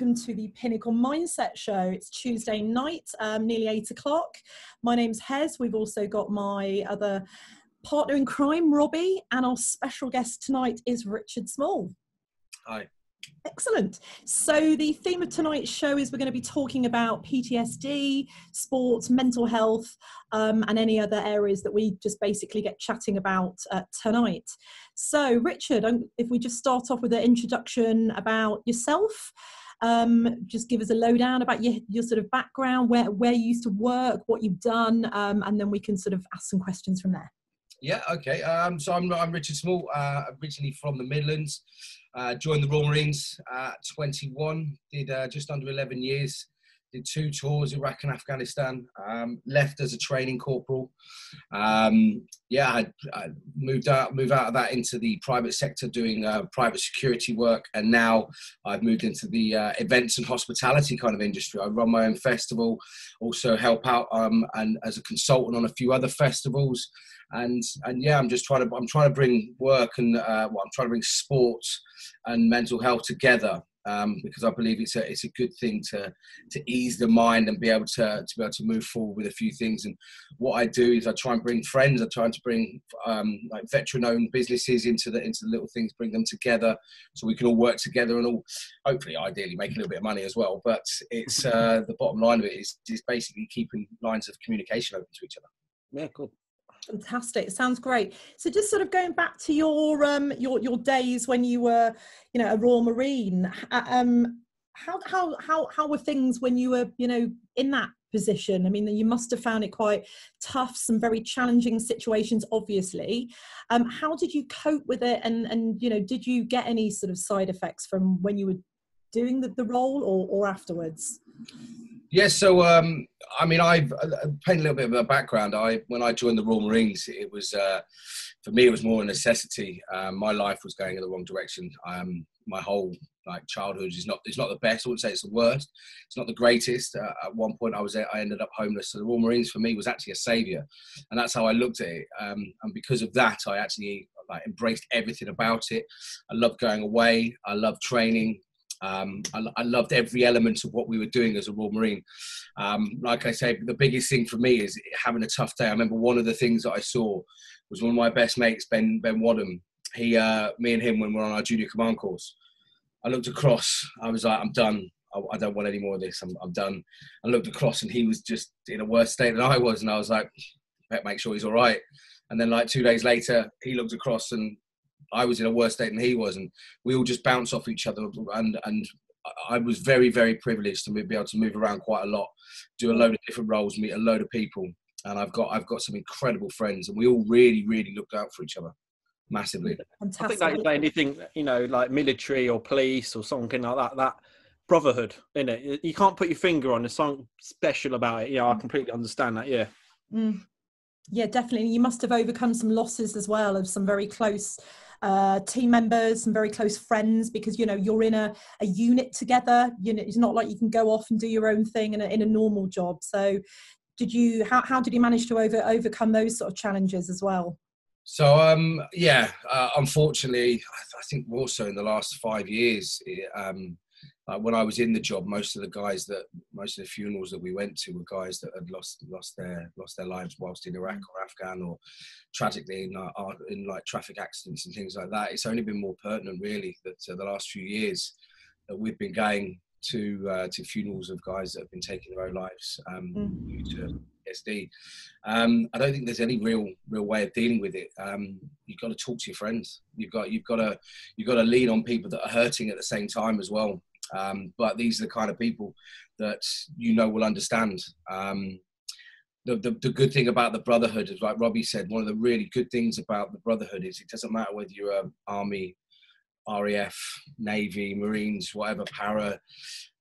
guys, good evening. Welcome to the Pinnacle Mindset Show. It's Tuesday night, um, nearly eight o'clock. My name's Hez. We've also got my other partner in crime, Robbie, and our special guest tonight is Richard Small. Hi. Excellent. So, the theme of tonight's show is we're going to be talking about PTSD, sports, mental health, um, and any other areas that we just basically get chatting about uh, tonight. So, Richard, um, if we just start off with an introduction about yourself. Um, just give us a lowdown about your, your sort of background, where, where you used to work, what you've done, um, and then we can sort of ask some questions from there. Yeah, okay. Um, so I'm, I'm Richard Small, uh, originally from the Midlands. Uh, joined the Royal Marines at 21, did uh, just under 11 years, did two tours, Iraq and Afghanistan, um, left as a training corporal. Um, yeah, I, I, moved out, moved out of that into the private sector doing uh, private security work, and now I've moved into the uh, events and hospitality kind of industry. I run my own festival, also help out um, and as a consultant on a few other festivals and and yeah, I'm just trying to I'm trying to bring work and uh, well, I'm trying to bring sports and mental health together um, because I believe it's a it's a good thing to to ease the mind and be able to to be able to move forward with a few things. And what I do is I try and bring friends. I try to bring um, like veteran-owned businesses into the into the little things, bring them together so we can all work together and all hopefully ideally make a little bit of money as well. But it's uh, the bottom line of it is is basically keeping lines of communication open to each other. Yeah, cool. Fantastic. Sounds great. So just sort of going back to your um your your days when you were, you know, a Royal Marine. Um how how how how were things when you were, you know, in that position? I mean, you must have found it quite tough, some very challenging situations, obviously. Um, how did you cope with it and and you know, did you get any sort of side effects from when you were doing the, the role or, or afterwards? Yes, so um, I mean, I've uh, paint a little bit of a background. I when I joined the Royal Marines, it was uh, for me it was more a necessity. Um, my life was going in the wrong direction. Um, my whole like childhood is not it's not the best. I wouldn't say it's the worst. It's not the greatest. Uh, at one point, I was I ended up homeless. So the Royal Marines for me was actually a savior, and that's how I looked at it. Um, and because of that, I actually like embraced everything about it. I loved going away. I loved training. Um, I, I, loved every element of what we were doing as a Royal Marine. Um, like I say, the biggest thing for me is having a tough day. I remember one of the things that I saw was one of my best mates, Ben Ben Wadham. He, uh, me and him, when we are on our junior command course, I looked across. I was like, I'm done. I, I don't want any more of this. I'm, I'm done. I looked across, and he was just in a worse state than I was, and I was like, make sure he's all right. And then, like two days later, he looked across, and I was in a worse state than he was, and we all just bounce off each other. And and I was very very privileged to be able to move around quite a lot, do a load of different roles, meet a load of people, and I've got I've got some incredible friends, and we all really really looked out for each other massively. Fantastic. I think like anything you know like military or police or something like that that brotherhood in it. You can't put your finger on. There's something special about it. Yeah, I completely understand that. Yeah. Mm. Yeah, definitely. You must have overcome some losses as well of some very close uh, team members, some very close friends, because you know you're in a, a unit together. You know, it's not like you can go off and do your own thing in a, in a normal job. So, did you? How how did you manage to over overcome those sort of challenges as well? So um, yeah, uh, unfortunately, I think also in the last five years, it, um, uh, when I was in the job, most of the guys that most of the funerals that we went to were guys that had lost lost their lost their lives whilst in Iraq or Afghan or tragically in, uh, in like traffic accidents and things like that. It's only been more pertinent really that uh, the last few years that we've been going to uh, to funerals of guys that have been taking their own lives um, mm. due to PTSD. Um, I don't think there's any real real way of dealing with it. Um, you've got to talk to your friends. You've got you've got to you've got to lean on people that are hurting at the same time as well. Um, but these are the kind of people that you know will understand. Um, the, the, the, good thing about the brotherhood is, like Robbie said, one of the really good things about the brotherhood is it doesn't matter whether you're an army, RAF, Navy, Marines, whatever, para.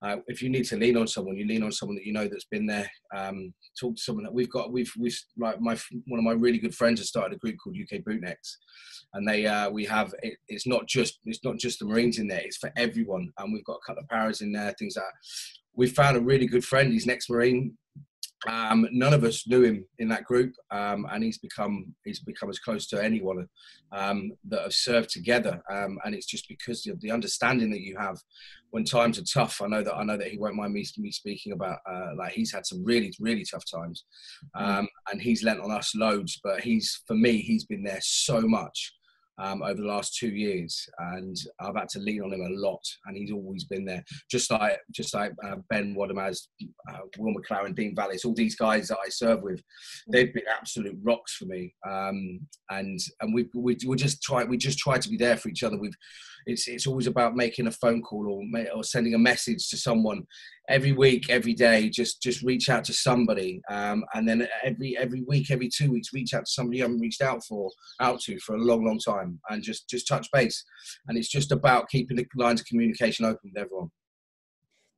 Uh, if you need to lean on someone, you lean on someone that you know that's been there. Um, talk to someone that we've got. We've we've like my one of my really good friends has started a group called UK Bootnecks, and they uh, we have it, it's not just it's not just the Marines in there. It's for everyone, and we've got a couple of paras in there. Things like that. We found a really good friend. He's next Marine. Um, none of us knew him in that group, um, and he's become he's become as close to anyone um, that have served together. Um, and it's just because of the understanding that you have when times are tough. I know that I know that he won't mind me, me speaking about uh, like he's had some really really tough times, um, and he's lent on us loads. But he's for me, he's been there so much um, over the last two years, and I've had to lean on him a lot, and he's always been there. Just like just like uh, Ben Wadamaz, uh, Will McLaren, Dean Vallis, all these guys that I serve with, they've been absolute rocks for me. Um, and and we we we just try we just try to be there for each other. We've it's it's always about making a phone call or or sending a message to someone every week, every day. Just just reach out to somebody, um, and then every every week, every two weeks, reach out to somebody you haven't reached out for out to for a long, long time, and just just touch base. And it's just about keeping the lines of communication open with everyone.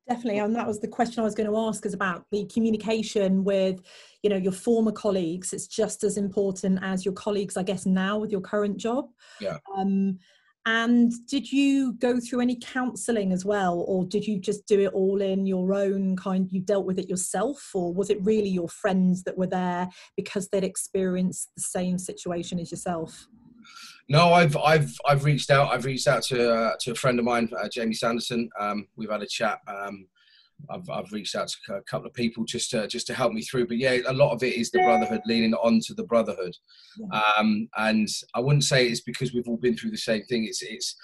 Definitely, and that was the question I was going to ask is about the communication with, you know, your former colleagues. It's just as important as your colleagues, I guess, now with your current job. Yeah. Um, and did you go through any counselling as well, or did you just do it all in your own kind? You dealt with it yourself, or was it really your friends that were there because they'd experienced the same situation as yourself? No, I've I've I've reached out. I've reached out to uh, to a friend of mine, uh, Jamie Sanderson. Um, we've had a chat. Um, I've, I've reached out to a couple of people just to, just to help me through. But yeah, a lot of it is the brotherhood, leaning on to the brotherhood. Um, and I wouldn't say it's because we've all been through the same thing. It's it's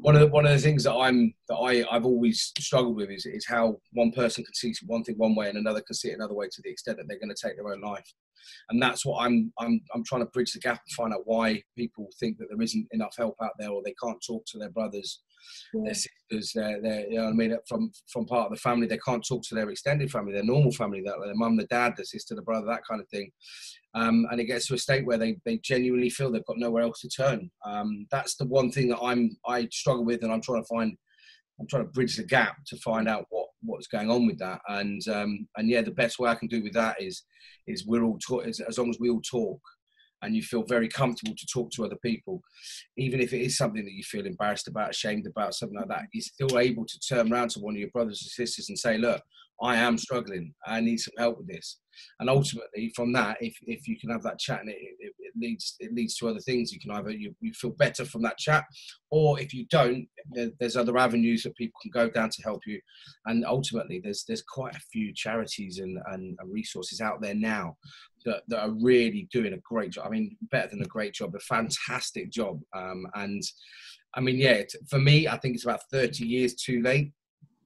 one of the, one of the things that I'm that I I've always struggled with is is how one person can see one thing one way and another can see it another way to the extent that they're going to take their own life. And that's what I'm I'm I'm trying to bridge the gap and find out why people think that there isn't enough help out there or they can't talk to their brothers yeah. their sisters, their, their, you know I mean, from from part of the family. They can't talk to their extended family, their normal family, their, their mum, the dad, the sister, the brother, that kind of thing. Um, and it gets to a state where they, they genuinely feel they've got nowhere else to turn. Um, that's the one thing that I'm I struggle with, and I'm trying to find. I'm trying to bridge the gap to find out what what's going on with that. And um, and yeah, the best way I can do with that is is we're all talk as, as long as we all talk and you feel very comfortable to talk to other people, even if it is something that you feel embarrassed about, ashamed about, something like that, you're still able to turn around to one of your brothers and sisters and say, look, I am struggling. I need some help with this. And ultimately, from that, if, if you can have that chat and it, it, it leads it leads to other things, you can either you, you feel better from that chat, or if you don't, there, there's other avenues that people can go down to help you. And ultimately, there's there's quite a few charities and, and, and resources out there now that, that are really doing a great job. I mean, better than a great job, a fantastic job. Um, and I mean, yeah, for me, I think it's about 30 years too late.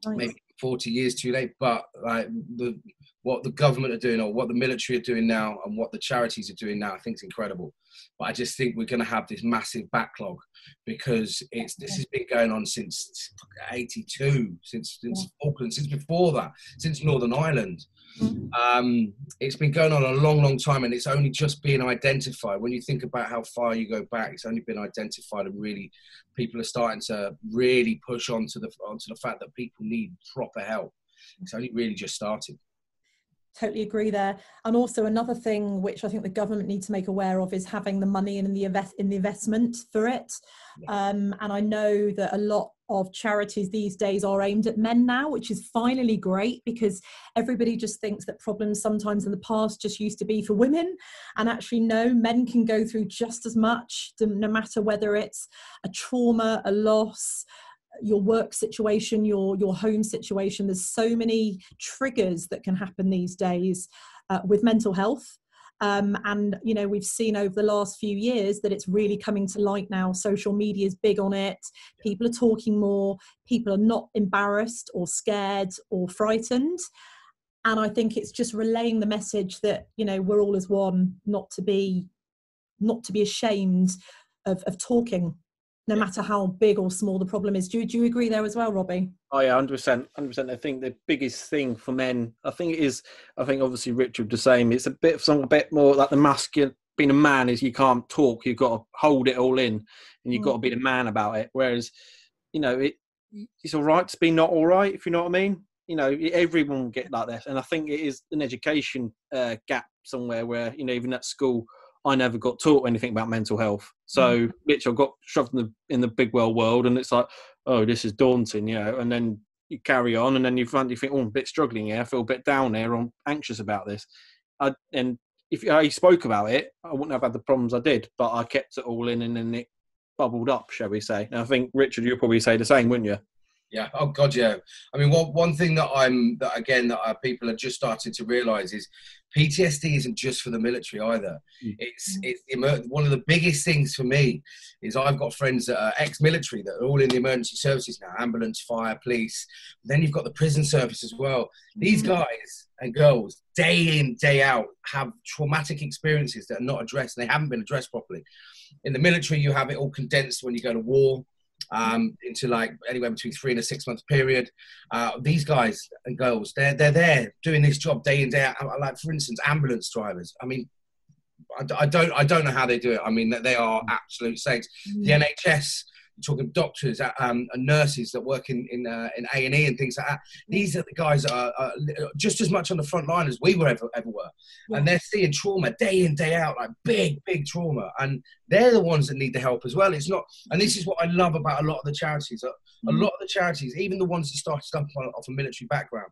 Nice. Maybe 40 years too late. But like the what the government are doing or what the military are doing now and what the charities are doing now, I think is incredible. But I just think we're going to have this massive backlog because it's this has been going on since '82, since since Falklands, since before that, since Northern Ireland. Mm-hmm. Um, it's been going on a long, long time, and it's only just being identified. When you think about how far you go back, it's only been identified, and really, people are starting to really push onto the onto the fact that people need proper help. It's only really just started totally agree there. And also another thing which i think the government needs to make aware of is having the money in the invest in the investment for it. Um, and i know that a lot of charities these days are aimed at men now which is finally great because everybody just thinks that problems sometimes in the past just used to be for women. And actually no men can go through just as much no matter whether it's a trauma a loss your work situation, your your home situation. There's so many triggers that can happen these days uh, with mental health. Um, and you know we've seen over the last few years that it's really coming to light now. Social media is big on it. People are talking more. People are not embarrassed or scared or frightened. And i think it's just relaying the message that you know we're all as one not to be not to be ashamed of, of talking no yeah. matter how big or small the problem is. Do, do you agree there as well, Robbie? Oh yeah, hundred percent, hundred percent. I think the biggest thing for men, I think it is. I think obviously Richard the same. It's a bit something a bit more like the masculine. Being a man is you can't talk. You've got to hold it all in, and you've mm. got to be the man about it. Whereas, you know, it it's all right to be not all right if you know what I mean. You know, everyone get like this, and I think it is an education uh, gap somewhere where you know even at school I never got taught anything about mental health. So, mm. literally, I got shoved in the in the big well world, and it's like, oh, this is daunting, you know. And then you carry on, and then you find you think, oh, I'm a bit struggling here. I feel a bit down there. I'm anxious about this. I, and if I spoke about it, I wouldn't have had the problems I did. But I kept it all in, and then it bubbled up, shall we say? And I think Richard, you'll probably say the same, wouldn't you? Yeah. Oh God, yeah. I mean, one one thing that I'm that again that uh, people are just starting to realise is PTSD isn't just for the military either. Mm. It's it's one of the biggest things for me is I've got friends that are ex-military that are all in the emergency services now, ambulance, fire, police. Then you've got the prison service as well. These mm. guys and girls, day in day out, have traumatic experiences that are not addressed. And they haven't been addressed properly. In the military, you have it all condensed when you go to war um, into like anywhere between three and a six month period. Uh, these guys and girls, they're they're there doing this job day in day out. Like for instance, ambulance drivers. I mean, I, I don't I don't know how they do it. I mean, they are absolute saints. The mm. NHS talking doctors uh, um, and nurses that work in in uh, in A and E and things like that. These are the guys that are, are, just as much on the front line as we were ever ever were, yeah. and they're seeing trauma day in day out, like big big trauma, and they're the ones that need the help as well. It's not, and this is what I love about a lot of the charities. A, a mm. lot of the charities, even the ones that started stuff off a military background,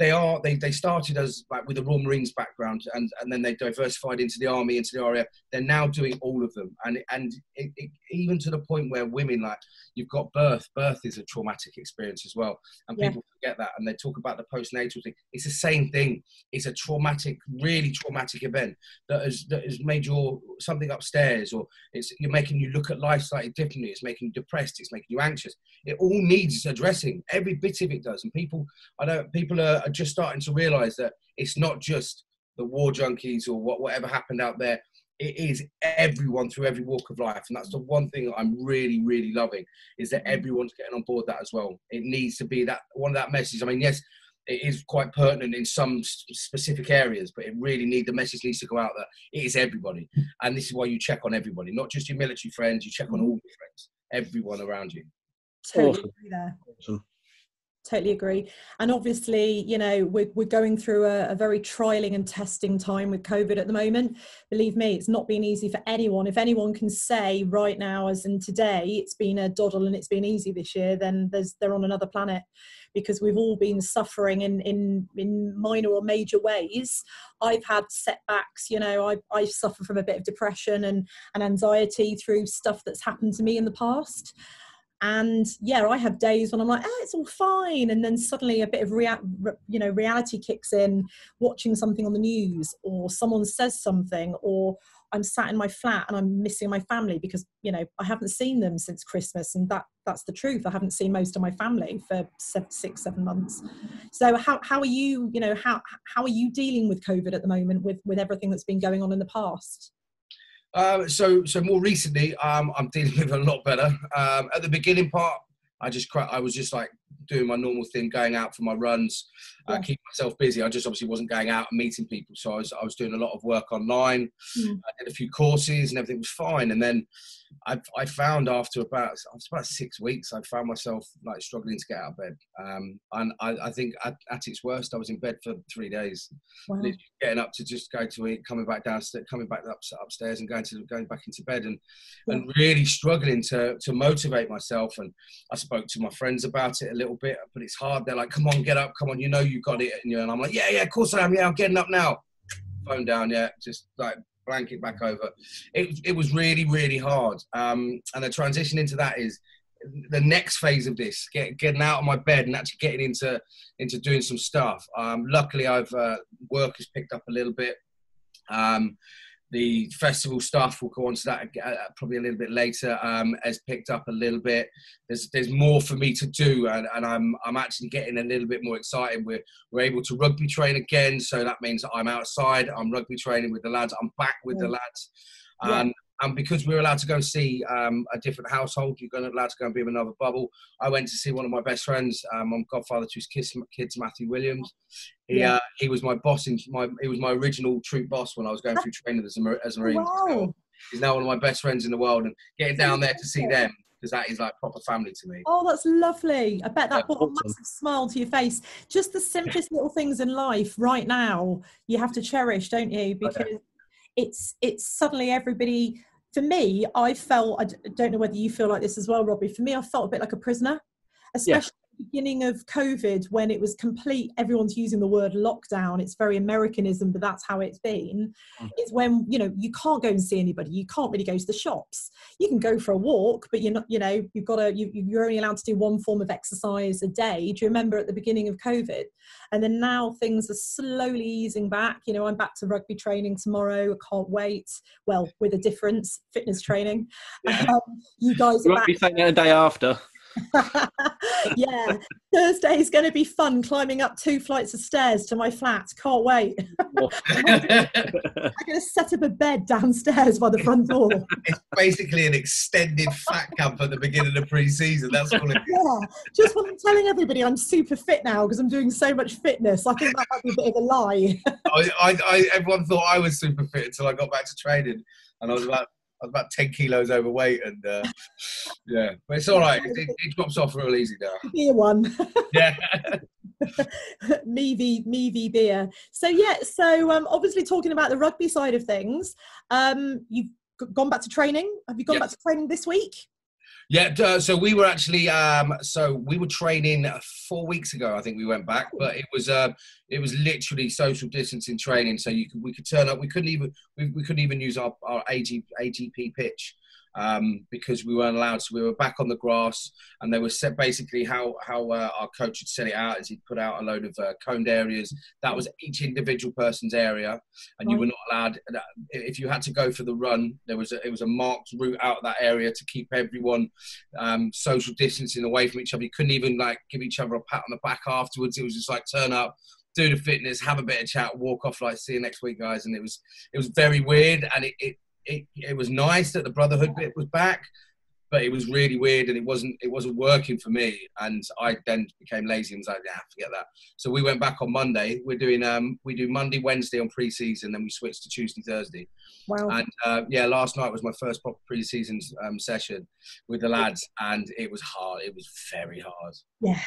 they are they, they started as like with a Royal Marines background and, and then they diversified into the army into the RAF. They're now doing all of them and and it, it, even to the point where women like you've got birth. Birth is a traumatic experience as well, and yeah. people forget that and they talk about the postnatal thing. It's the same thing. It's a traumatic, really traumatic event that has that has made your something upstairs or it's you're making you look at life slightly differently. It's making you depressed. It's making you anxious. It all needs addressing. Every bit of it does, and people I know people are are just starting to realize that it's not just the war junkies or what, whatever happened out there. It is everyone through every walk of life, and that's the one thing that I'm really, really loving is that mm-hmm. everyone's getting on board that as well. It needs to be that one of that message. I mean, yes, it is quite pertinent in some specific areas, but it really need the message needs to go out that it is everybody, and this is why you check on everybody, not just your military friends. You check on all your friends, everyone around you. Totally awesome. Totally agree. And obviously you know we're, we're going through a, a, very trialing and testing time with covid at the moment. Believe me it's not been easy for anyone. If anyone can say right now as in today it's been a doddle and it's been easy this year then there's they're on another planet. Because we've all been suffering in in, in minor or major ways. I've had setbacks you know I, I suffer from a bit of depression and, and anxiety through stuff that's happened to me in the past and yeah i have days when i'm like oh it's all fine and then suddenly a bit of rea- you know reality kicks in watching something on the news or someone says something or i'm sat in my flat and i'm missing my family because you know i haven't seen them since christmas and that that's the truth. I haven't seen most of my family for seven, six seven months. So how, how are you you know how how are you dealing with covid at the moment with with everything that's been going on in the past uh, so, so more recently, um, I'm dealing with a lot better. Um, at the beginning part, I just I was just like doing my normal thing, going out for my runs, uh, keep myself busy. I just obviously wasn't going out and meeting people, so I was I was doing a lot of work online. Mm. I did a few courses and everything was fine. And then I, I found after about about six weeks, I found myself like struggling to get out of bed. Um, and I, I think at, at, its worst, I was in bed for three days, wow. getting up to just go to eat, coming back downstairs, coming back up, upstairs, and going to going back into bed, and yeah. and really struggling to to motivate myself. And I spoke to my friends about it a little bit, but it's hard. They're like, "Come on, get up, come on, you know you got it," and, you know, and I'm like, "Yeah, yeah, of course I am. Yeah, I'm getting up now." Phone down, yeah, just like blanket back over. It, it was really, really hard. Um, and the transition into that is the next phase of this, get, getting out of my bed and actually getting into into doing some stuff. Um, luckily, I've uh, work has picked up a little bit. Um, the festival stuff, we'll go on to that uh, probably a little bit later, um, has picked up a little bit. There's there's more for me to do, and, and I'm I'm actually getting a little bit more excited. We're we're able to rugby train again, so that means I'm outside. I'm rugby training with the lads. I'm back with the lads. Yeah. And because we were allowed to go and see um, a different household, you're going to allowed to go and be in another bubble. I went to see one of my best friends. Um, godfather to his kids, kids Matthew Williams. He, yeah. uh, he was my boss in my he was my original troop boss when I was going through training as a, as a marine. Wow. He's now one of my best friends in the world, and getting down there to see them because that is like proper family to me. Oh, that's lovely. I bet that brought a massive smile to your face. Just the simplest little things in life right now you have to cherish, don't you? Because it's it's suddenly everybody for me, I felt, I don't know whether you feel like this as well, Robbie. For me, I felt a bit like a prisoner, especially. Beginning of COVID, when it was complete, everyone's using the word lockdown. It's very Americanism, but that's how it's been. Mm. Is when you know you can't go and see anybody. You can't really go to the shops. You can go for a walk, but you're not. You know, you've got to. You, you're only allowed to do one form of exercise a day. Do you remember at the beginning of COVID? And then now things are slowly easing back. You know, I'm back to rugby training tomorrow. I can't wait. Well, with a difference, fitness training. Yeah. Um, you guys you are back. Be saying it a day after. yeah, Thursday is going to be fun climbing up two flights of stairs to my flat. Can't wait. I'm going to set up a bed downstairs by the front door. It's basically an extended fat camp at the beginning of pre-season. That's all it is. Yeah, just when I'm telling everybody I'm super fit now because I'm doing so much fitness, I think that might be a bit of a lie. I, I, I, everyone thought I was super fit until I got back to training, and I was like I was about 10 kilos overweight and uh, yeah, but it's all right. It, it, it, drops off real easy now. Beer one. Yeah. me v me v beer. So yeah, so um, obviously talking about the rugby side of things, um, you've gone back to training. Have you gone back to training this week? Yeah, uh, so we were actually um, so we were training four weeks ago. I think we went back, but it was uh, it was literally social distancing training. So you could we could turn up. We couldn't even we, we couldn't even use our our AG, ATP pitch um, because we weren't allowed. So we were back on the grass, and they were set basically how how uh, our coach had set it out is he'd put out a load of uh, coned areas. That was each individual person's area, and you were not allowed. Uh, if you had to go for the run, there was a, it was a marked route out of that area to keep everyone um, social distancing away from each other. You couldn't even like give each other a pat on the back afterwards. It was just like turn up, do the fitness, have a bit of chat, walk off like see you next week, guys. And it was it was very weird, and it, it it, it was nice that the brotherhood bit was back, but it was really weird and it wasn't it wasn't working for me. And I then became lazy and was like, yeah, forget that. So we went back on Monday. We're doing um we do Monday, Wednesday on pre-season, then we switched to Tuesday, Thursday. Wow. And uh, yeah, last night was my first proper pre-season um, session with the lads, and it was hard. It was very hard. Yeah.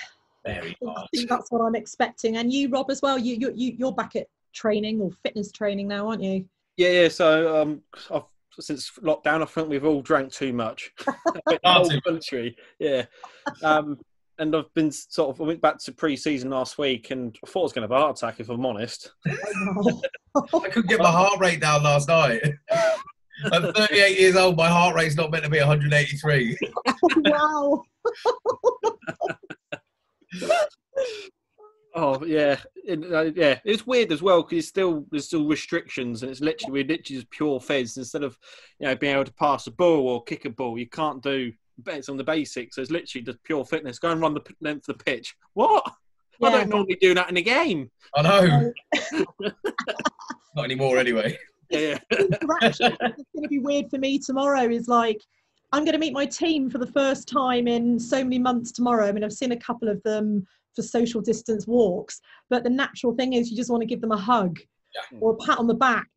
Very hard. I think that's what I'm expecting. And you, Rob, as well. You you you you're back at training or fitness training now, aren't you? Yeah, yeah. So um, I've since lockdown, I think we've all drank too much. whole country, yeah. Um, and I've been sort of I went back to pre-season last week, and I thought I was going to have a heart attack if I'm honest. I couldn't get my heart rate down last night. I'm 38 years old. My heart rate's not meant to be 183. wow. Oh yeah, it, uh, yeah. It's weird as well because still there's still restrictions, and it's literally we're literally just pure feds instead of you know being able to pass a ball or kick a ball. You can't do bets on the basics. So it's literally just pure fitness. Go and run the length of the pitch. What? Yeah. I don't normally do that in a game. I know. Not anymore, anyway. Yeah. it's going to be weird for me tomorrow. Is like I'm going to meet my team for the first time in so many months tomorrow. I mean, I've seen a couple of them for social distance walks. But the natural thing is you just want to give them a hug yeah. or a pat on the back.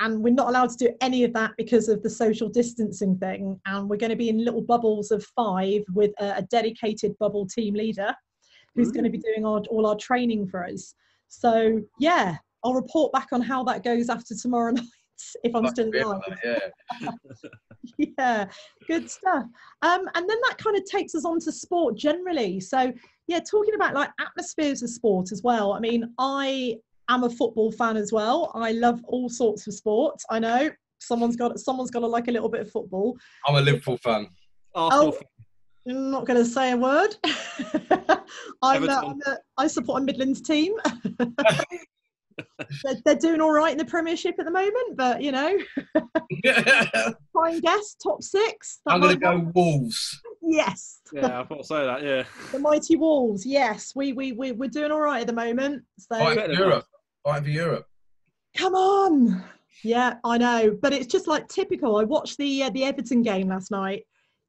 And we're not allowed to do any of that because of the social distancing thing. And we're going to be in little bubbles of five with a, a dedicated bubble team leader who's mm. going to be doing our, all our training for us. So, yeah, I'll report back on how that goes after tomorrow night if I'm still alive. yeah. yeah, good stuff. Um, and then that kind of takes us on to sport generally. So yeah, talking about like atmospheres of sport as well. I mean, I am a football fan as well. I love all sorts of sports. I know someone's got someone's got to like a little bit of football. I'm a Liverpool fan. Oh, I'm not going to say a word. I'm, a, I'm a, I support a Midlands team. they're, they're, doing all right in the Premiership at the moment, but you know, fine guess top six. I'm going to go Wolves. Yes. Yeah, I thought say that. Yeah. The mighty Wolves. Yes, we we we we're doing all right at the moment. So right for Europe. Right for Europe. Come on. Yeah, I know, but it's just like typical. I watched the uh, the Everton game last night.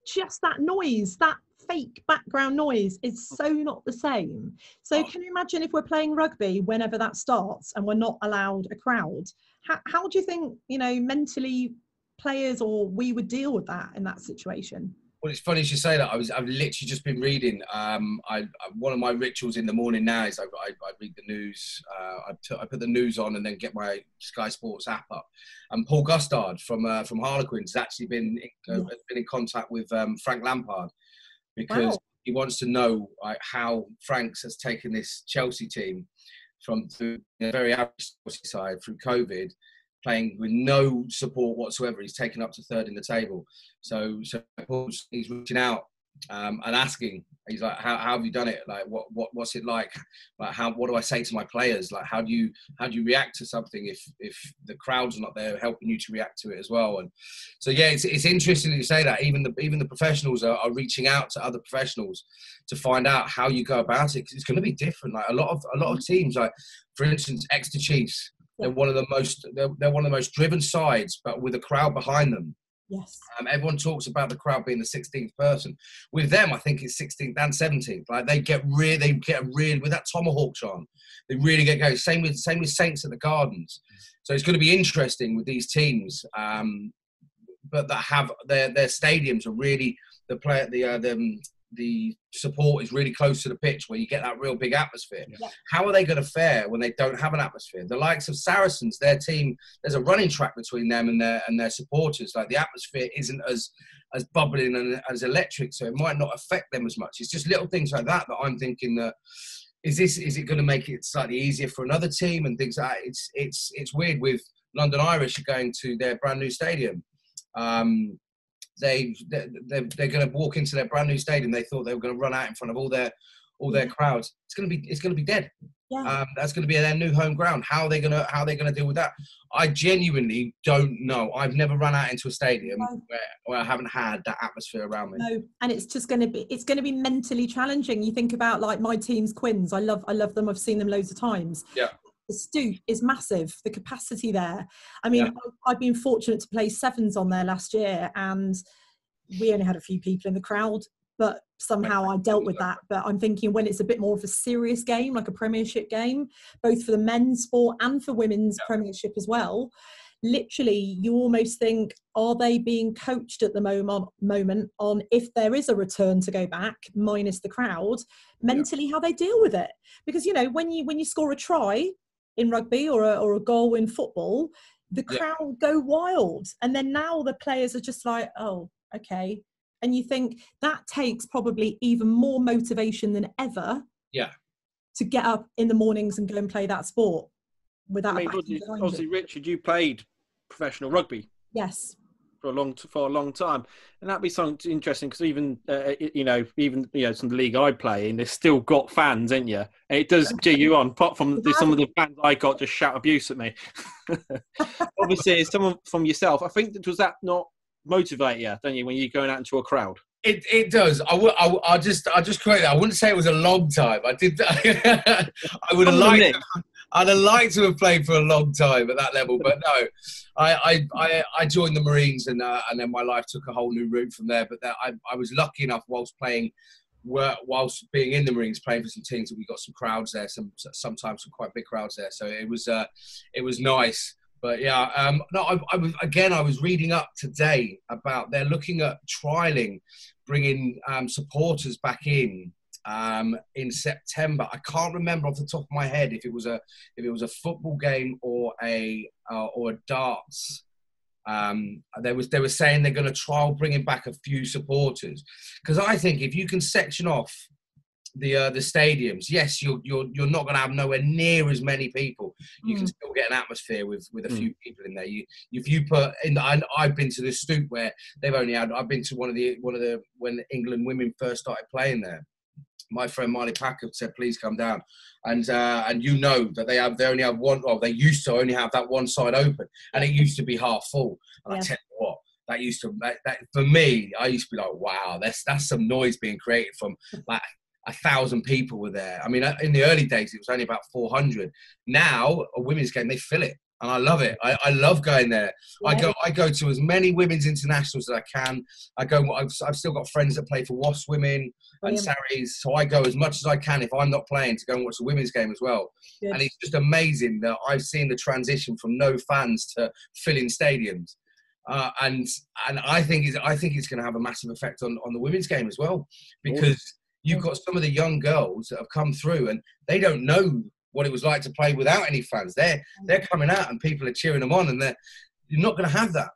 Just that noise, that fake background noise is so not the same. So oh. can you imagine if we're playing rugby whenever that starts and we're not allowed a crowd? How, how do you think, you know, mentally players or we would deal with that in that situation? Well, it's funny you say that. I was I've literally just been reading. Um, I, I one of my rituals in the morning now is I, I, I read the news. Uh, I, t- I put the news on and then get my Sky Sports app up. And Paul Gustard from uh, from Harlequins has actually been uh, been in contact with um, Frank Lampard because Wow. he wants to know like, how Franks has taken this Chelsea team from the very average side through COVID, playing with no support whatsoever. He's taken up to third in the table. So, so he's reaching out um, and asking. He's like, how, how have you done it? Like, what, what, what's it like? Like, how, what do I say to my players? Like, how do you, how do you react to something if, if the crowd's are not there helping you to react to it as well? And so, yeah, it's, it's interesting you say that. Even the, even the professionals are, are reaching out to other professionals to find out how you go about it. 'cause it's going to be different. Like a lot of, a lot of mm. teams, like for instance, Exeter Chiefs, they're one of the most, they're, they're one of the most driven sides, but with a crowd behind them. Yes. Um, everyone talks about the crowd being the 16th person. With them, I think it's 16th and 17th. Like they get really, they get really with that tomahawk on. They really get going. Same with same with Saints at the Gardens. So it's going to be interesting with these teams, um, but that have their their stadiums are really the play the uh, the the support is really close to the pitch where you get that real big atmosphere. Yeah. How are they going to fare when they don't have an atmosphere? The likes of Saracens, their team, there's a running track between them and their and their supporters. Like the atmosphere isn't as as bubbling and as electric, so it might not affect them as much. It's just little things like that that I'm thinking that is this is it going to make it slightly easier for another team and things like that. It's it's it's weird with London Irish going to their brand new stadium. Um, they they're, they're, they're going to walk into their brand new stadium. They thought they were going to run out in front of all their all their crowds. It's going to be it's going to be dead. Yeah. Um, that's going to be their new home ground. How are they going to how are they going to deal with that? I genuinely don't know. I've never run out into a stadium No. where, where I haven't had that atmosphere around me. No, and it's just going to be it's going to be mentally challenging. You think about like my team's Quins. I love I love them. I've seen them loads of times. Yeah. The stoop is massive. The capacity there. I mean, Yeah. I've been fortunate to play sevens on there last year, and we only had a few people in the crowd. But somehow I dealt with that. But I'm thinking when it's a bit more of a serious game, like a Premiership game, both for the men's sport and for women's Premiership as well, literally you almost think are they being coached at the moment moment on if there is a return to go back minus the crowd mentally how they deal with it because you know when you when you score a try in rugby or a, or a goal in football the Yeah. crowd go wild. And then now the players are just like oh okay. And you think that takes probably even more motivation than ever Yeah. to get up in the mornings and go and play that sport without I mean, obviously, obviously, Richard, you played professional rugby. Yes for a long for a long time, and that'd be something interesting because even uh, you know even you know some of the league I play in, they've still got fans, ain't you? And it does cheer you on. Apart from the, some of the fans I got just shout abuse at me. Obviously, someone from yourself. I think that was that not motivate you, don't you, when you're going out into a crowd? It, it does. I will. I, will- I'll just. I'll just correct that. I wouldn't say it was a long time. I did. I would have liked. I'd have liked to have played for a long time at that level, but no. I I, I, I joined the Marines and uh, and then my life took a whole new route from there. But that, I I was lucky enough whilst playing, whilst being in the Marines, playing for some teams that we got some crowds there. Some sometimes some quite big crowds there. So it was uh it was nice. But yeah, um, no, I, I was again. I was reading up today about they're looking at trialing, bringing um, supporters back in um, in September. I can't remember off the top of my head if it was a if it was a football game or a uh, or a darts. Um, there was they were saying they're going to trial bringing back a few supporters because I think if you can section off the uh, the stadiums, yes, you're you're you're not going to have nowhere near as many people. You can Mm. still get an atmosphere with with a Mm. few people in there. You if you put in, I, I've been to the stoop where they've only had. I've been to one of the one of the when England women first started playing there. My friend Marlie Packer said, "Please come down," and uh, and you know that they have they only have one. Well, they used to only have that one side open, and it used to be half full. And I Yeah. tell you what, that used to that, that for me, I used to be like, "Wow, that's that's some noise being created from like." A thousand people were there. I mean, uh, in the early days, it was only about 400. Now, a women's game, they fill it, and I love it. I, I love going there. I go I go to as many women's internationals as I can. I go. I've, I've still got friends that play for Wasps Women and. Sarries, so I go as much as I can if I'm not playing to go and watch the women's game as well. Good. And it's just amazing that I've seen the transition from no fans to filling stadiums. Uh, and and I think it's, I think it's going to have a massive effect on, on the women's game as well because you've got some of the young girls that have come through and they don't know what it was like to play without any fans. They're they're coming out and people are cheering them on and they're you're not going to have that.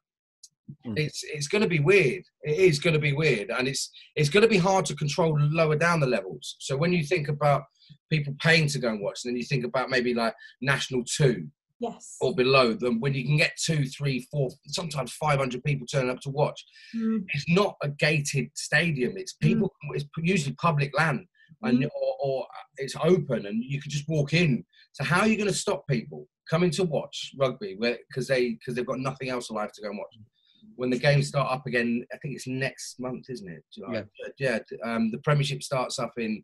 Mm. It's it's going to be weird. It is going to be weird, and it's it's going to be hard to control lower down the levels. So when you think about people paying to go and watch, and then you think about maybe like National Two, yes, or below them, when you can get two, three, four, sometimes five hundred people turning up to watch, mm. it's not a gated stadium. It's people. Mm. It's usually public land, and mm. or, or it's open, and you can just walk in. So how are you going to stop people? coming to watch rugby because they because they've got nothing else alive to go and watch when the games start up again, I think it's next month, isn't it? July. Yeah. Yeah. Um, the Premiership starts up in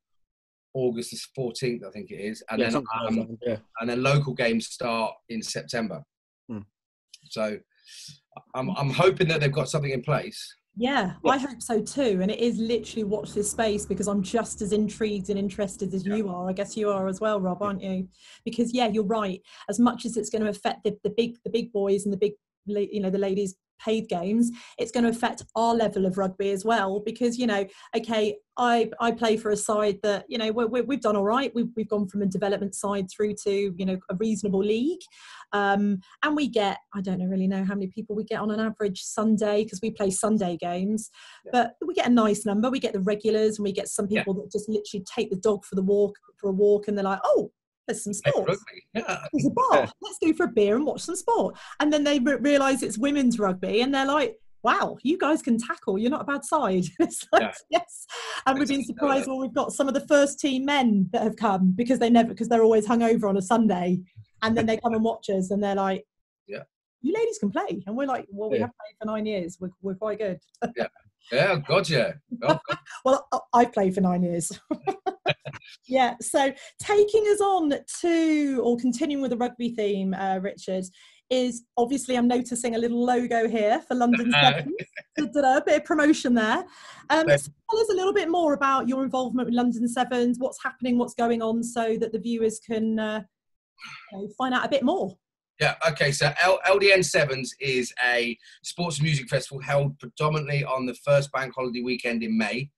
August the 14th, I think it is, and yeah, then um, yeah. and then local games start in September. Hmm. So I'm I'm hoping that they've got something in place. Yeah, yeah, I hope so too. And it is literally watch this space because I'm just as intrigued and interested as yeah. you are. I guess you are as well, Rob, aren't you? Because yeah, you're right. As much as it's going to affect the, the big the big boys and the big you know the ladies paid games it's going to affect our level of rugby as well because you know okay i i play for a side that you know we have done all right we've, we've gone from a development side through to you know a reasonable league um, and we get i don't really know how many people we get on an average sunday because we play sunday games yeah. but we get a nice number we get the regulars and we get some people yeah. that just literally take the dog for the walk for a walk and they're like oh there's some sports. Yeah. There's a bar. Let's go for a beer and watch some sport. And then they re- realize it's women's rugby and they're like, wow, you guys can tackle. You're not a bad side. it's like, yeah. yes. And we've been surprised when we've got some of the first team men that have come because they never, because they're always hungover on a Sunday. And then they come and watch us and they're like, yeah, you ladies can play. And we're like, well, we yeah. have played for nine years. We're, we're quite good. yeah. Yeah, God, yeah. Oh, God. well, I've played for nine years. yeah, so taking us on to, or continuing with the rugby theme, uh, Richard, is obviously I'm noticing a little logo here for London Sevens. a bit of promotion there. Um, so tell us a little bit more about your involvement with London Sevens, what's happening, what's going on, so that the viewers can uh, you know, find out a bit more. Yeah, okay. So L- LDN Sevens is a sports music festival held predominantly on the first bank holiday weekend in May.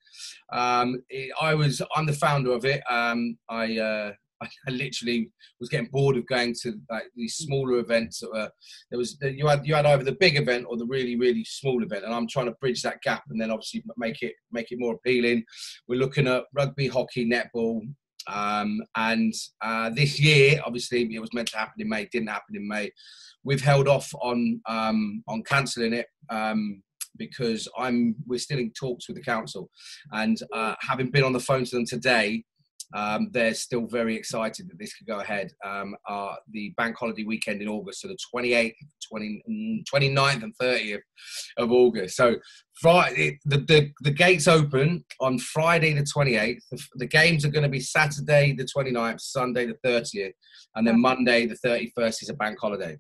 Um, it, I was I'm the founder of it. Um, I, uh, I literally was getting bored of going to like these smaller events. That were, there was you had you had either the big event or the really really small event, and I'm trying to bridge that gap and then obviously make it make it more appealing. We're looking at rugby, hockey, netball, um, and uh, this year, obviously, it was meant to happen in May, didn't happen in May. We've held off on um, on cancelling it um, because I'm we're still in talks with the council, and uh, having been on the phone to them today, um, they're still very excited that this could go ahead. Um, uh, the bank holiday weekend in August, so the 28th, 20, 29th and 30th of August. So Friday, the, the, the gates open on Friday the 28th. The, the games are going to be Saturday the 29th, Sunday the 30th, and then Monday the 31st is a bank holiday.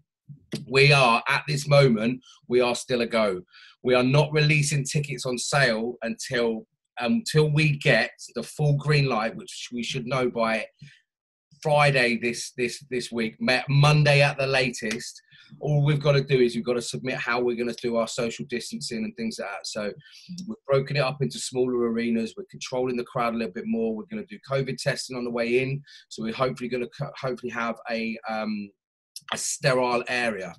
We are, at this moment, we are still a go. We are not releasing tickets on sale until until we get the full green light, which we should know by Friday this this this week, Monday at the latest. All we've got to do is we've got to submit how we're going to do our social distancing and things like that. So we've broken it up into smaller arenas. We're controlling the crowd a little bit more. We're going to do COVID testing on the way in. So we're hopefully going to hopefully have a um, a sterile area.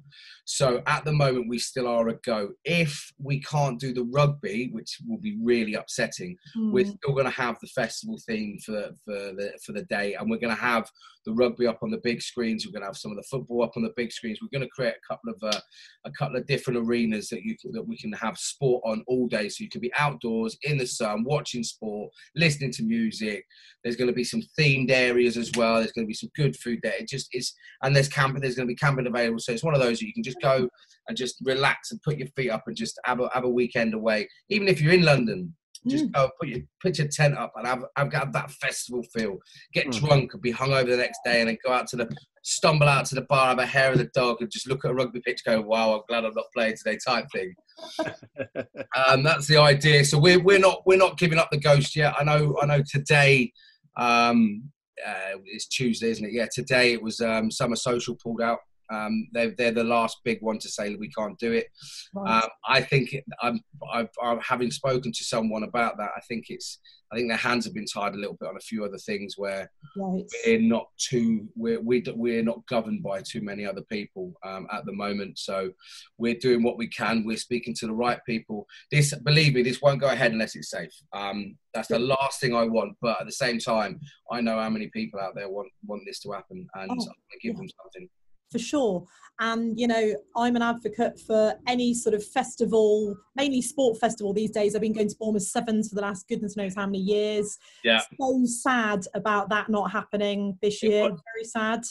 So at the moment, we still are a go. If we can't do the rugby, which will be really upsetting, mm. we're still going to have the festival theme for for the for the day, and we're going to have the rugby up on the big screens. We're going to have some of the football up on the big screens. We're going to create a couple of uh, a couple of different arenas that you can, that we can have sport on all day, so you can be outdoors in the sun, watching sport, listening to music. There's going to be some themed areas as well. There's going to be some good food there. It just is, and there's camping. There's going to be camping available. So it's one of those that you can just go and just relax and put your feet up and just have a have a weekend away. Even if you're in London, just mm. go put your put your tent up and have have, have that festival feel. Get mm. drunk and be hungover the next day, and then go out to the stumble out to the bar, have a hair of the dog, and just look at a rugby pitch, go, "Wow, I'm glad I'm not playing today." Type thing. um, that's the idea. So we're we're not we're not giving up the ghost yet. I know I know today. Um, uh, it's Tuesday, isn't it? Yeah, today it was um, summer social pulled out Um, they're they're the last big one to say that we can't do it. Right. Um, I think I'm, I've, I'm having spoken to someone about that. I think it's I think their hands have been tied a little bit on a few other things where right. we're not too we're we, we're not governed by too many other people um, at the moment. So we're doing what we can. We're speaking to the right people. This believe me, this won't go ahead unless it's safe. Um, that's the last thing I want. But at the same time, I know how many people out there want want this to happen, and Oh, I'm going to give yeah. them something. For sure. And you know, I'm an advocate for any sort of festival, mainly sport festival these days. I've been going to Bournemouth Sevens for the last goodness knows how many years. Yeah. So sad about that not happening this year. Very sad.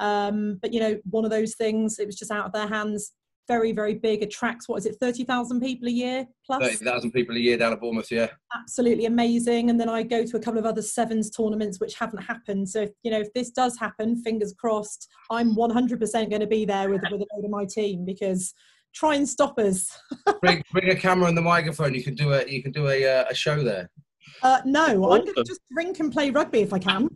Um, but you know, one of those things. It was just out of their hands. Very, very big. Attracts what is it, thirty thousand people a year plus? Thirty thousand people a year down at Bournemouth. Yeah. absolutely amazing. And then I go to a couple of other sevens tournaments which haven't happened. So if, you know, if this does happen, fingers crossed, I'm 100% going to be there with with a load of my team because try and stop us. bring, bring a camera and the microphone. You can do a you can do a uh, a show there. Uh, no, I'm going to just drink and play rugby if I can.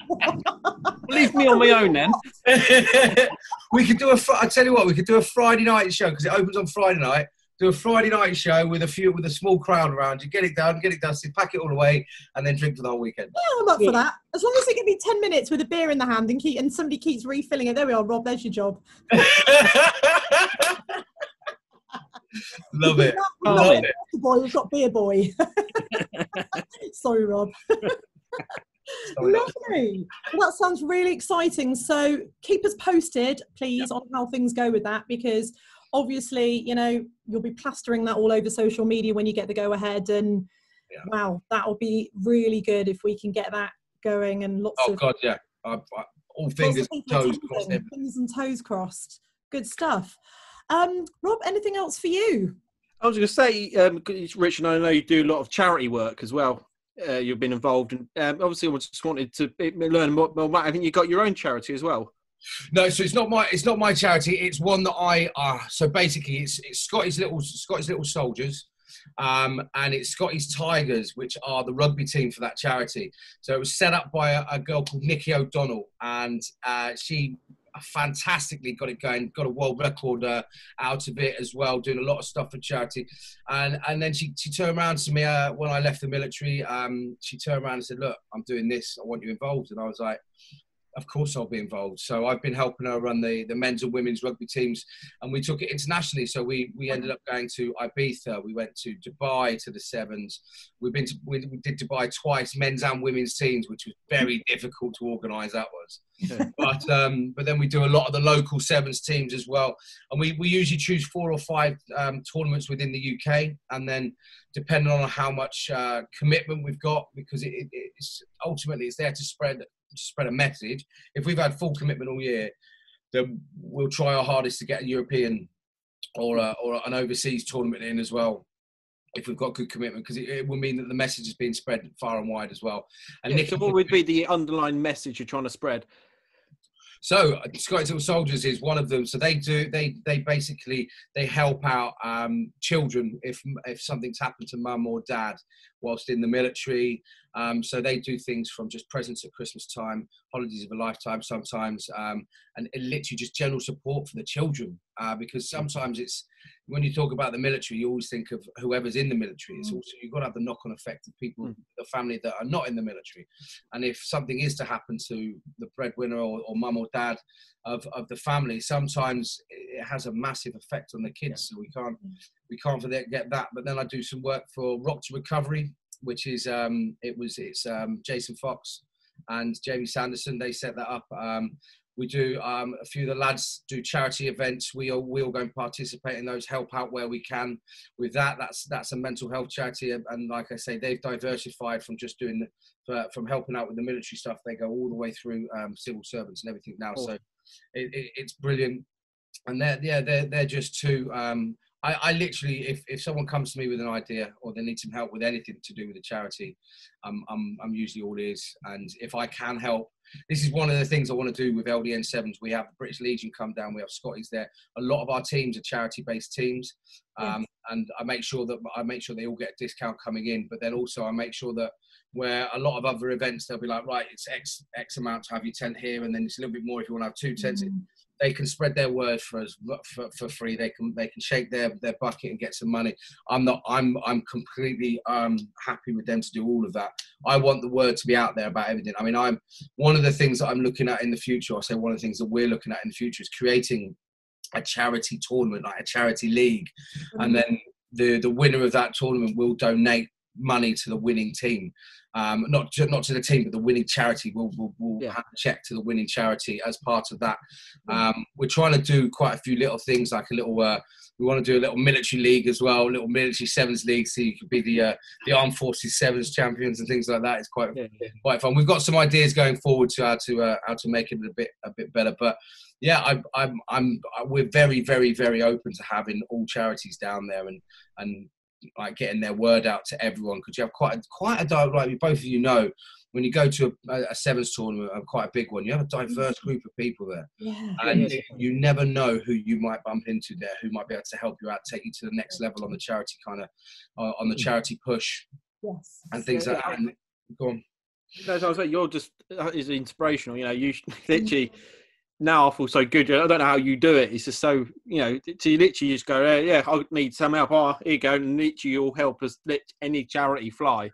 Leave me on my own then. we could do a. Fri- I tell you what, we could do a Friday night show because it opens on Friday night. Do a Friday night show with a few with a small crowd around you. Get it done, get it dusted, pack it all away, and then drink for the whole weekend. Yeah, I'm up for that. As long as it can be 10 minutes with a beer in the hand and, keep, and somebody keeps refilling it. There we are, Rob. There's your job. Love it. We've I not love got water boy, we've got beer boy. Sorry, Rob. Lovely. Well, that sounds really exciting. So keep us posted, please, on how things go with that because obviously, you know, you'll be plastering that all over social media when you get the go ahead. And Yeah. wow, that'll be really good if we can get that going and lots Oh of God, yeah. I, I, all fingers, people toes crossed. fingers and toes crossed. Good stuff. Um, Rob, anything else for you? I was going to say, um, Rich, and I know you do a lot of charity work as well. Uh, you've been involved, and um, obviously, I just wanted to learn more. more. I think you got your own charity as well. No, so it's not my it's not my charity. It's one that I uh so basically it's it's Scotty's little Scotty's little soldiers. Um, and it's Scotty's Tigers, which are the rugby team for that charity. So it was set up by a, a girl called Nikki O'Donnell, and uh, she fantastically got it going, got a world record uh, out of it as well, doing a lot of stuff for charity. And and then she, she turned around to me uh, when I left the military. Um, she turned around and said, "Look, I'm doing this. I want you involved." And I was like, of course I'll be involved. So I've been helping her run the, the men's and women's rugby teams, and we took it internationally. So we we ended up going to Ibiza. We went to Dubai to the sevens. We've been to, we, we did Dubai twice, men's and women's teams, which was very difficult to organise. That was, but um, but then we do a lot of the local sevens teams as well, and we we usually choose four or five um, tournaments within the UK, and then depending on how much uh, commitment we've got, because it, it, it's ultimately it's there to spread spread a message. If we've had full commitment all year, then we'll try our hardest to get a European or a, or an overseas tournament in as well. If we've got good commitment, because it, it will mean that the message is being spread far and wide as well. And Yeah, Nicky, so, what would be the underlying message you're trying to spread? So Scotty's Little Soldiers is one of them. So they do they they basically they help out um, children if if something's happened to mum or dad whilst in the military. Um, so they do things from just presents at Christmas time, holidays of a lifetime sometimes, um, and it literally just general support for the children. Uh, because sometimes it's when you talk about the military, you always think of whoever's in the military. It's Mm. also you've got to have the knock-on effect of people, Mm. the family that are not in the military. And if something is to happen to the breadwinner or, or mum or dad of, of the family, sometimes it has a massive effect on the kids. So we can't we can't forget get that. But then I do some work for Rock to Recovery, which is um, it was it's um, Jason Fox and Jamie Sanderson. They set that up. Um, we do um, a few of the lads do charity events. We all we all go and participate in those, help out where we can with that. That's that's a mental health charity, and- like I say, they've diversified from just doing the, from helping out with the military stuff. They go all the way through um, civil servants and everything now. So it, it, it's brilliant, and they're yeah they're they're just two. Um, I, I literally, if, if someone comes to me with an idea or they need some help with anything to do with a charity, I'm, I'm, I'm usually all ears. And if I can help, this is one of the things I want to do with LDN Sevens. We have the British Legion come down, we have Scotties there. A lot of our teams are charity-based teams, um, and I make sure that I make sure they all get a discount coming in. But then also I make sure that where a lot of other events they'll be like, right, it's X X amount to have your tent here, and then it's a little bit more if you want to have two tents. Mm. They can spread their word for us for, for free. They can they can shake their, their bucket and get some money. I'm not. I'm I'm completely um happy with them to do all of that. I want the word to be out there about everything. I mean, I'm one of the things that I'm looking at in the future. I say one of the things that we're looking at in the future is creating a charity tournament, like a charity league, and then the the winner of that tournament will donate money to the winning team. Um, not ju- not to the team, but the winning charity will will, will Yeah. have a check to the winning charity as part of that. Um, we're trying to do quite a few little things, like a little. Uh, we want to do a little military league as well, a little military sevens league, so you could be the uh, the armed forces sevens champions and things like that. It's quite Yeah, yeah. quite fun. We've got some ideas going forward to how to uh, how to make it a bit a bit better. But yeah, I, I'm I'm we're very very very open to having all charities down there and and like getting their word out to everyone because you have quite a, quite a di- like both of you know when you go to a, a sevens tournament, uh, quite a big one, you have a diverse group of people there, Yeah. and Yeah. you never know who you might bump into there, who might be able to help you out, take you to the next level on the charity kind of uh, on the charity push Yes. and things like that. And, go on. No, so I was like, you're just that is inspirational. You know, you literally now I feel so good. I don't know how you do it. It's just so you know to literally just go, "Yeah, yeah, I need some help. Oh, here you go, and literally you'll help us let any charity fly.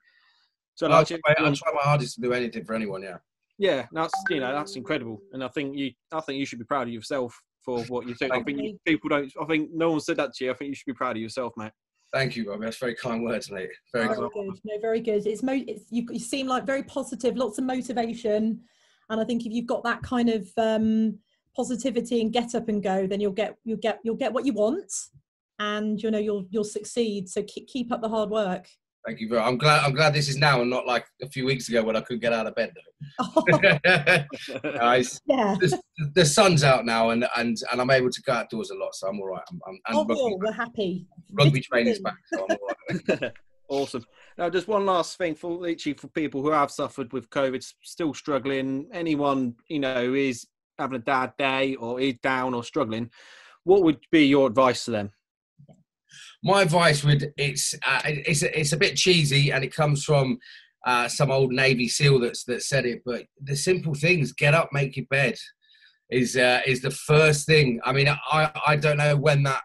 So I'll like, try, I'll um, try my hardest to do anything for anyone. Yeah. yeah, that's you know that's incredible, and I think you I think you should be proud of yourself for what you do. I think you, people don't. I think no one said that to you. I think you should be proud of yourself, mate. Thank you, Bobby. That's very kind words, mate. Very Very good. No, very good. It's, mo- it's you, you seem like very positive, lots of motivation, and I think if you've got that kind of um, positivity and get up and go, then you'll get you'll get you'll get what you want, and you know you'll you'll succeed. So keep keep up the hard work. Thank you very. I'm glad. I'm glad this is now and not like a few weeks ago when I couldn't get out of bed. Oh, Though. Guys, yeah. the, the sun's out now and and and I'm able to go outdoors a lot, so I'm all right. I'm, I'm, and Oh, rugby, we're happy. rugby Vitamin training's D. back, so I'm all right. awesome. Now, just one last thing for literally for people who have suffered with COVID, still struggling. Anyone you know is having a bad day or is down or struggling, what would be your advice to them? my advice would it's uh, it's it's a bit cheesy and it comes from uh, some old Navy SEAL that's that said it, but the simple things: get up, make your bed, is uh, is the first thing. I mean, I I don't know when that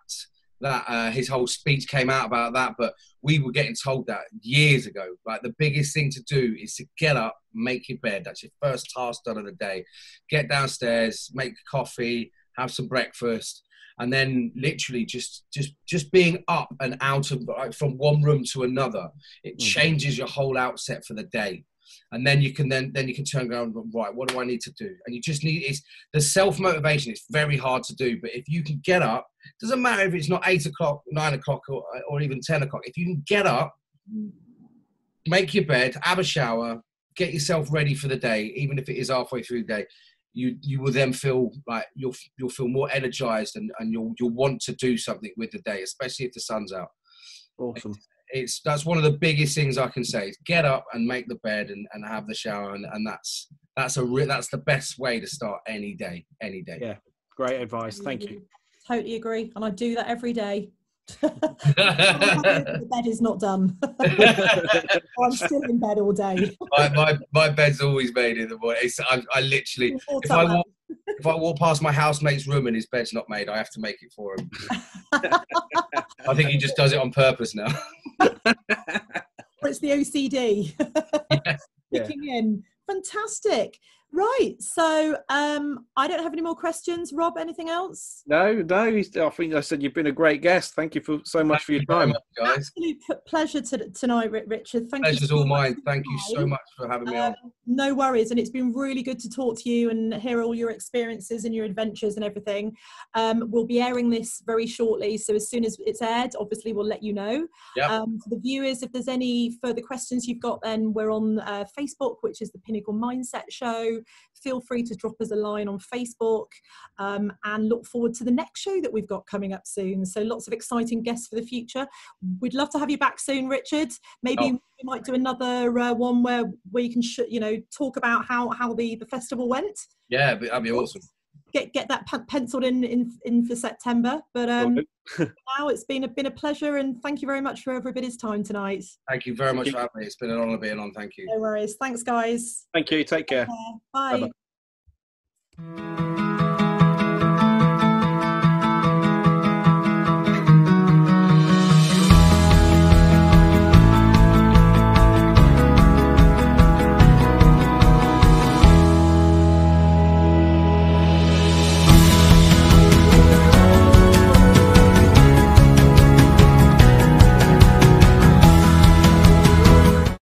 that uh, his whole speech came out about that, but we were getting told that years ago. Like the biggest thing to do is to get up, make your bed. That's your first task done of the day. Get downstairs, make coffee, have some breakfast and then literally just just just being up and out of like, from one room to another it Mhm. changes your whole outset for the day and then you can then then you can turn around right what do i need to do and you just need it's the self-motivation it's very hard to do but if you can get up doesn't matter if it's not eight o'clock nine o'clock or, or even 10 o'clock if you can get up make your bed have a shower get yourself ready for the day even if it is halfway through the day you you will then feel like you'll you'll feel more energized and, and you'll you'll want to do something with the day especially if the sun's out Awesome. It's that's one of the biggest things i can say is get up and make the bed and, and have the shower and, and that's that's a re- that's the best way to start any day any day Yeah. Great advice. Thank you. Totally agree, and I do that every day. the bed is not done. I'm still in bed all day. my, my, my bed's always made in the morning it's, I, I literally if I walk if I walk past my housemate's room and his bed's not made, I have to make it for him. I think he just does it on purpose now. Or it's the OCD Yeah. kicking in. Fantastic. Right. So um, I don't have any more questions. Rob, anything else? No, no. I think I said you've been a great guest. Thank you for so much for your Thank you very time. much, guys. Absolute p- pleasure to, tonight, Richard. Thank you. Pleasure's so all much mine. for Thank you so much for having me Um, on. no worries, and it's been really good to talk to you and hear all your experiences and your adventures and everything. Um, we'll be airing this very shortly, so as soon as it's aired, obviously we'll let you know. Yep. Um, for the viewers, if there's any further questions you've got, then we're on uh, Facebook, which is the Pinnacle Mindset Show. Feel free to drop us a line on Facebook, um, and look forward to the next show that we've got coming up soon. So lots of exciting guests for the future. We'd love to have you back soon, Richard. Maybe Oh. we might do another uh, one where where you can sh- you know talk about how how the the festival went. Yeah, that'd be awesome. Get get that penciled in, in in for September. But um, now it's been a been a pleasure, and thank you very much for everybody's time tonight. Thank you very much for having me. It's been an honour being on. Thank you. No worries. Thanks, guys. Thank you. Take care. Bye. Bye-bye.